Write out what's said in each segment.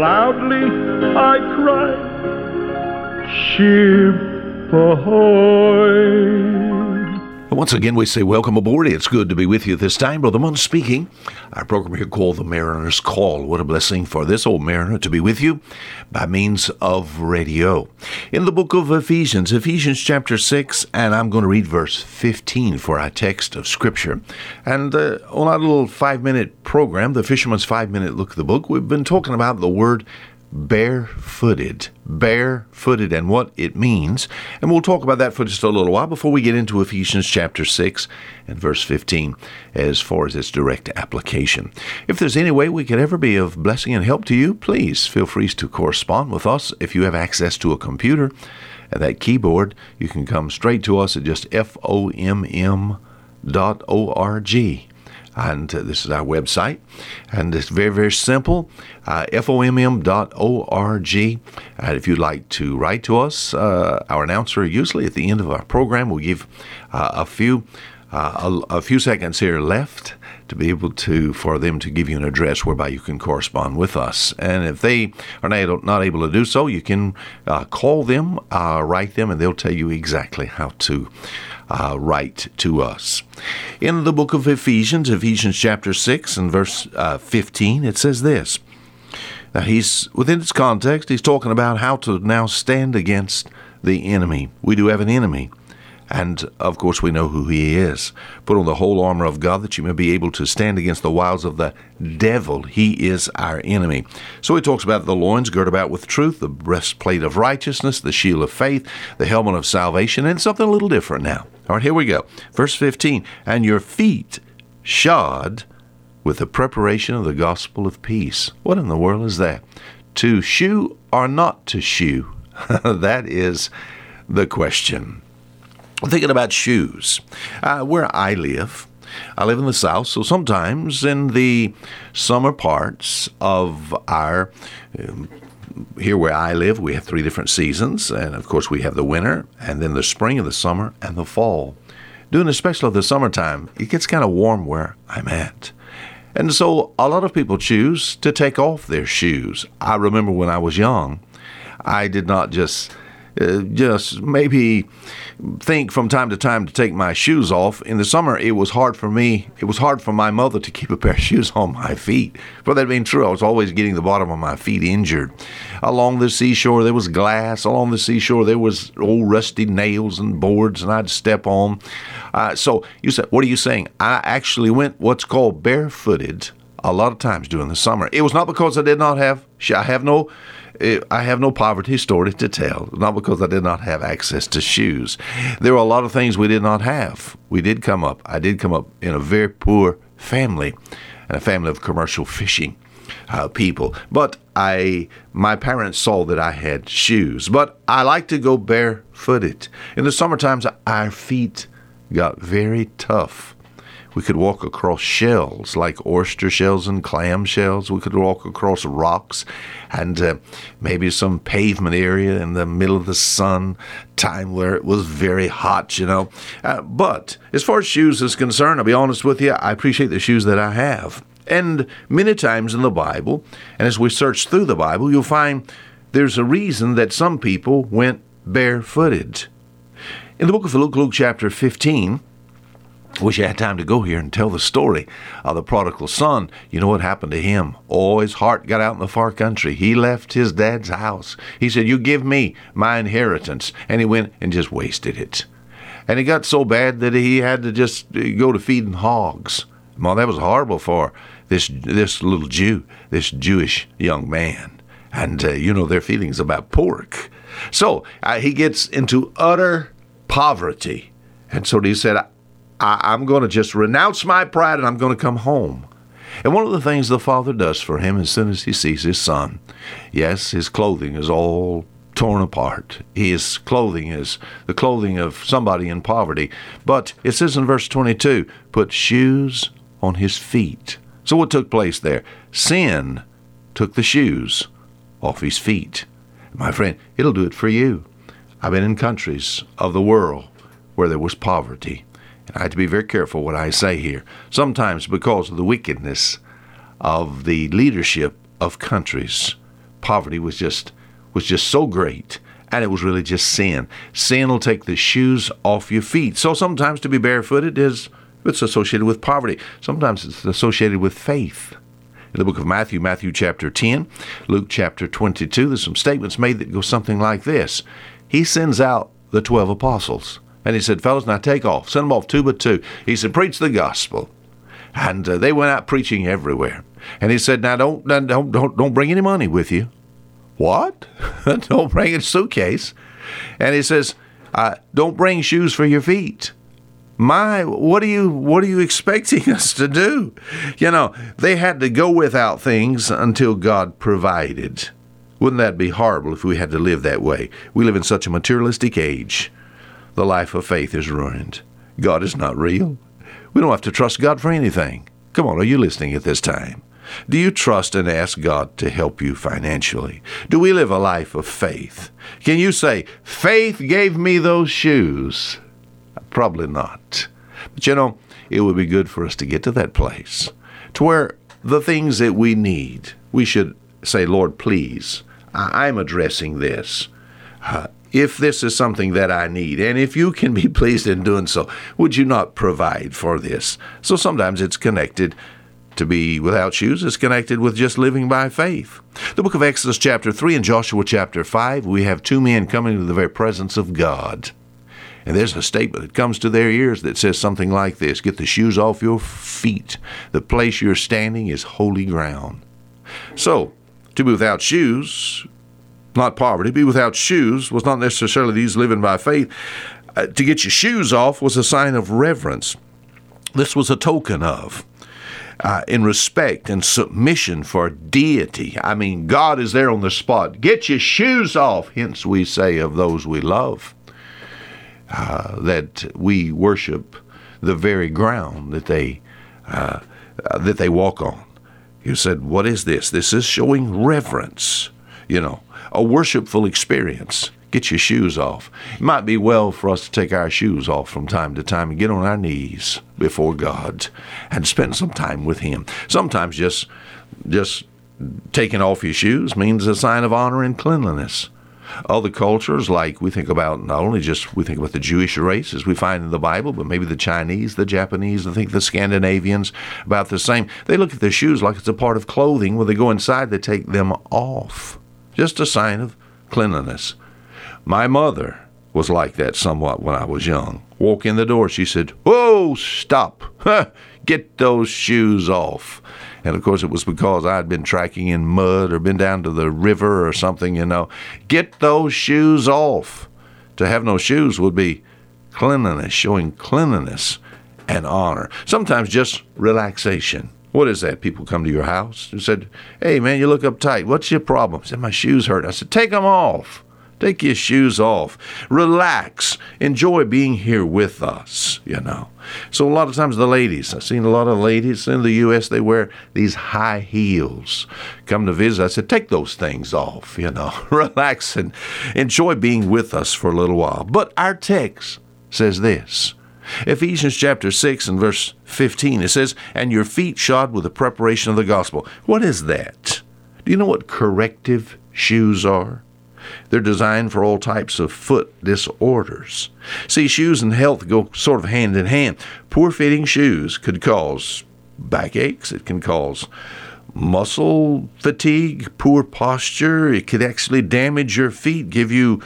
Loudly I cried, Ship ahoy! Once again, we say welcome aboard. It's good to be with you this time. Brother Munn speaking. Our program here called The Mariner's Call. What a blessing for this old mariner to be with you by means of radio. In the book of Ephesians, Ephesians chapter 6, and I'm going to read verse 15 for our text of Scripture. And uh, on our little five minute program, the Fisherman's Five Minute Look at the Book, we've been talking about the word barefooted, barefooted, and what it means. And we'll talk about that for just a little while before we get into Ephesians chapter 6 and verse 15 as far as its direct application. If there's any way we could ever be of blessing and help to you, please feel free to correspond with us. If you have access to a computer and that keyboard, you can come straight to us at just fomm dot org and uh, this is our website. And it's very, very simple uh, fomm.org. And if you'd like to write to us, uh, our announcer usually at the end of our program will give uh, a few. Uh, a, a few seconds here left to be able to for them to give you an address whereby you can correspond with us. And if they are not, able to do so, you can uh, call them, uh, write them, and they'll tell you exactly how to uh, to us. In the book of Ephesians, Ephesians chapter 6 and verse uh, 15, it says this. Now, he's within its context, he's talking about how to now stand against the enemy. We do have an enemy. And of course, we know who he is. Put on the whole armor of God that you may be able to stand against the wiles of the devil. He is our enemy. So he talks about the loins girt about with truth, the breastplate of righteousness, the shield of faith, the helmet of salvation, and something a little different now. All right, here we go. Verse 15 And your feet shod with the preparation of the gospel of peace. What in the world is that? To shoe or not to shoe? that is the question I'm thinking about shoes. Uh, where I live, I live in the South, so sometimes in the summer parts of our um, here where I live, we have three different seasons, and of course we have the winter, and then the spring and the summer and the fall. During especially the summertime, it gets kind of warm where I'm at. And so a lot of people choose to take off their shoes. I remember when I was young, I did not just uh, just maybe think from time to time to take my shoes off. In the summer, it was hard for me. It was hard for my mother to keep a pair of shoes on my feet. For that being true, I was always getting the bottom of my feet injured. Along the seashore, there was glass. Along the seashore, there was old rusty nails and boards, and I'd step on. Uh, so you said, what are you saying? I actually went what's called barefooted a lot of times during the summer. It was not because I did not have. I have no it, I have no poverty story to tell, not because I did not have access to shoes. There were a lot of things we did not have. We did come up, I did come up in a very poor family, and a family of commercial fishing. Uh, people. But I, my parents saw that I had shoes. But I like to go barefooted. In the summer times, our feet got very tough. We could walk across shells like oyster shells and clam shells. We could walk across rocks and uh, maybe some pavement area in the middle of the sun, time where it was very hot, you know. Uh, but as far as shoes is concerned, I'll be honest with you, I appreciate the shoes that I have. And many times in the Bible, and as we search through the Bible, you'll find there's a reason that some people went barefooted. In the book of Luke, Luke chapter 15, Wish I had time to go here and tell the story of the prodigal son. You know what happened to him? Oh, his heart got out in the far country. He left his dad's house. He said, You give me my inheritance. And he went and just wasted it. And it got so bad that he had to just go to feeding hogs. Well, that was horrible for this, this little Jew, this Jewish young man. and uh, you know their feelings about pork. So uh, he gets into utter poverty. And so he said, I, am going to just renounce my pride and I'm going to come home. And one of the things the father does for him as soon as he sees his son, yes, his clothing is all torn apart. His clothing is the clothing of somebody in poverty. But it says in verse 22 put shoes on his feet. So what took place there? Sin took the shoes off his feet. My friend, it'll do it for you. I've been in countries of the world where there was poverty. And I have to be very careful what I say here. Sometimes because of the wickedness of the leadership of countries, poverty was just was just so great and it was really just sin. Sin will take the shoes off your feet. So sometimes to be barefooted is it's associated with poverty. Sometimes it's associated with faith. In the book of Matthew, Matthew chapter 10, Luke chapter 22, there's some statements made that go something like this. He sends out the 12 apostles. And he said, Fellas, now take off. Send them off two by two. He said, Preach the gospel. And uh, they went out preaching everywhere. And he said, Now don't, don't, don't, don't bring any money with you. What? don't bring a suitcase. And he says, uh, Don't bring shoes for your feet. My, what are you what are you expecting us to do? You know, they had to go without things until God provided. Wouldn't that be horrible if we had to live that way? We live in such a materialistic age the life of faith is ruined. God is not real. We don't have to trust God for anything. Come on, are you listening at this time? Do you trust and ask God to help you financially? Do we live a life of faith? Can you say, Faith gave me those shoes? Probably not. But you know, it would be good for us to get to that place to where the things that we need, we should say, Lord, please, I'm addressing this. Uh, if this is something that I need, and if you can be pleased in doing so, would you not provide for this? So sometimes it's connected to be without shoes is connected with just living by faith. The book of Exodus, chapter 3, and Joshua, chapter 5, we have two men coming to the very presence of God. And there's a statement that comes to their ears that says something like this Get the shoes off your feet. The place you're standing is holy ground. So, to be without shoes not poverty. Be without shoes was not necessarily these living by faith. Uh, to get your shoes off was a sign of reverence. This was a token of. Uh, in respect and submission for deity. I mean, God is there on the spot. Get your shoes off. Hence, we say of those we love uh, that we worship the very ground that they uh, that they walk on. You said, "What is this? This is showing reverence." You know, a worshipful experience. Get your shoes off. It might be well for us to take our shoes off from time to time and get on our knees before God and spend some time with Him. Sometimes just just taking off your shoes means a sign of honor and cleanliness. Other cultures, like we think about not only just we think about the Jewish race as we find in the Bible, but maybe the Chinese, the Japanese, I think the Scandinavians, about the same. They look at their shoes like it's a part of clothing. When they go inside, they take them off just a sign of cleanliness. My mother was like that somewhat when I was young. Walk in the door, she said, Whoa, stop! Get those shoes off. And of course, it was because I'd been tracking in mud or been down to the river or something, you know. Get those shoes off. To have no shoes would be cleanliness, showing cleanliness and honor. Sometimes just relaxation. What is that? People come to your house and said, Hey, man, you look uptight. What's your problem? I said, My shoes hurt. I said, Take them off. Take your shoes off. Relax. Enjoy being here with us, you know. So, a lot of times, the ladies, I've seen a lot of ladies in the U.S., they wear these high heels. Come to visit, I said, Take those things off, you know. Relax and enjoy being with us for a little while. But our text says this Ephesians chapter 6 and verse 15, it says, And your feet shod with the preparation of the gospel. What is that? Do you know what corrective shoes are? They're designed for all types of foot disorders. See, shoes and health go sort of hand in hand. Poor fitting shoes could cause backaches, it can cause muscle fatigue, poor posture. It could actually damage your feet, give you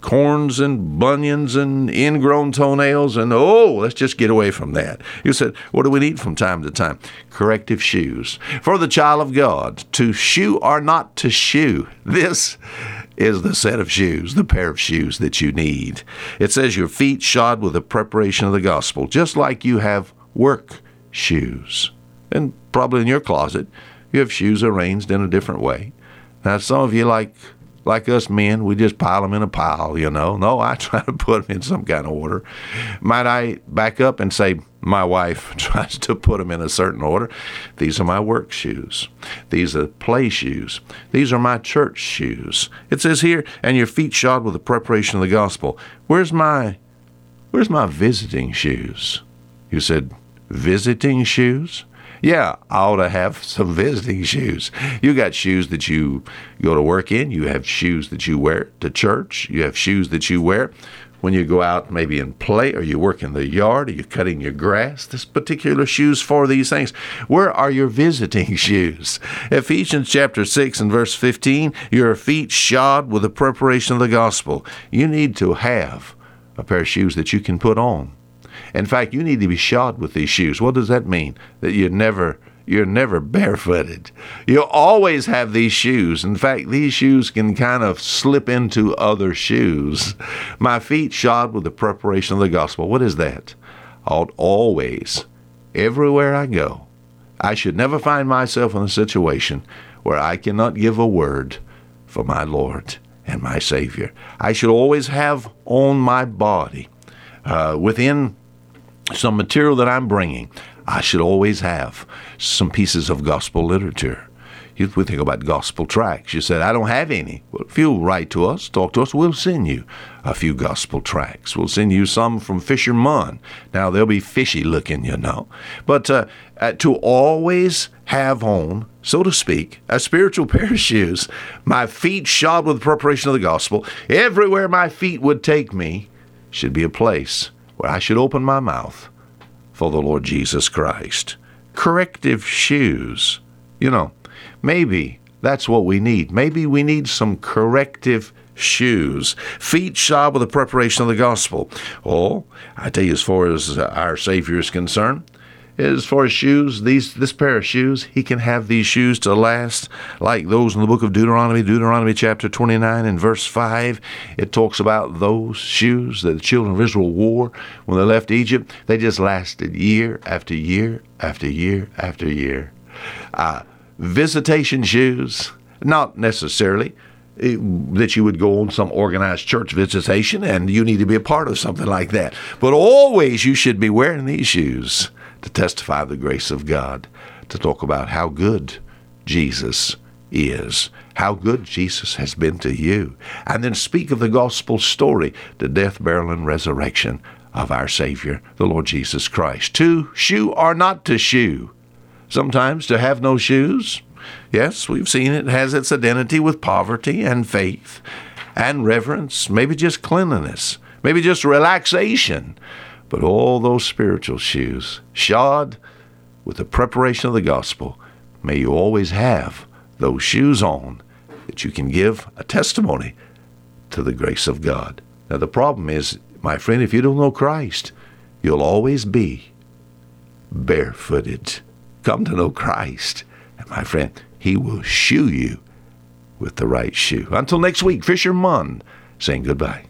corns and bunions and ingrown toenails, and oh, let's just get away from that. You said, what do we need from time to time? Corrective shoes. For the child of God, to shoe or not to shoe. This is the set of shoes, the pair of shoes that you need. It says your feet shod with the preparation of the gospel, just like you have work shoes. And probably in your closet, you have shoes arranged in a different way. Now, some of you like like us men, we just pile them in a pile, you know. No, I try to put them in some kind of order. Might I back up and say my wife tries to put them in a certain order? These are my work shoes. These are play shoes. These are my church shoes. It says here, and your feet shod with the preparation of the gospel. Where's my where's my visiting shoes? You said visiting shoes? Yeah, I ought to have some visiting shoes. You got shoes that you go to work in. You have shoes that you wear to church. You have shoes that you wear when you go out maybe and play or you work in the yard or you're cutting your grass. This particular shoes for these things. Where are your visiting shoes? Ephesians chapter 6 and verse 15, your feet shod with the preparation of the gospel. You need to have a pair of shoes that you can put on in fact, you need to be shod with these shoes. What does that mean? That you're never you're never barefooted. You'll always have these shoes. In fact, these shoes can kind of slip into other shoes. My feet shod with the preparation of the gospel. What is that? Ought always, everywhere I go, I should never find myself in a situation where I cannot give a word for my Lord and my Savior. I should always have on my body, uh, within some material that I'm bringing, I should always have some pieces of gospel literature. You we think about gospel tracts. You said, I don't have any. Well, if you'll write to us, talk to us, we'll send you a few gospel tracts. We'll send you some from Fisher Munn. Now, they'll be fishy looking, you know. But uh, uh, to always have on, so to speak, a spiritual pair of shoes, my feet shod with the preparation of the gospel, everywhere my feet would take me should be a place where I should open my mouth for the Lord Jesus Christ. Corrective shoes. You know, maybe that's what we need. Maybe we need some corrective shoes, feet shod with the preparation of the gospel. Oh, I tell you, as far as our Savior is concerned, as far as shoes, these this pair of shoes, he can have these shoes to last like those in the book of Deuteronomy, Deuteronomy chapter 29 and verse 5. It talks about those shoes that the children of Israel wore when they left Egypt. They just lasted year after year after year after year. Uh, visitation shoes, not necessarily eh, that you would go on some organized church visitation and you need to be a part of something like that. But always you should be wearing these shoes to testify the grace of God, to talk about how good Jesus is, how good Jesus has been to you, and then speak of the gospel story, the death, burial, and resurrection of our Savior, the Lord Jesus Christ. To shoe or not to shoe. Sometimes to have no shoes, yes, we've seen it has its identity with poverty and faith and reverence, maybe just cleanliness, maybe just relaxation. But all those spiritual shoes, shod with the preparation of the gospel, may you always have those shoes on that you can give a testimony to the grace of God. Now, the problem is, my friend, if you don't know Christ, you'll always be barefooted. Come to know Christ. And, my friend, He will shoe you with the right shoe. Until next week, Fisher Munn saying goodbye.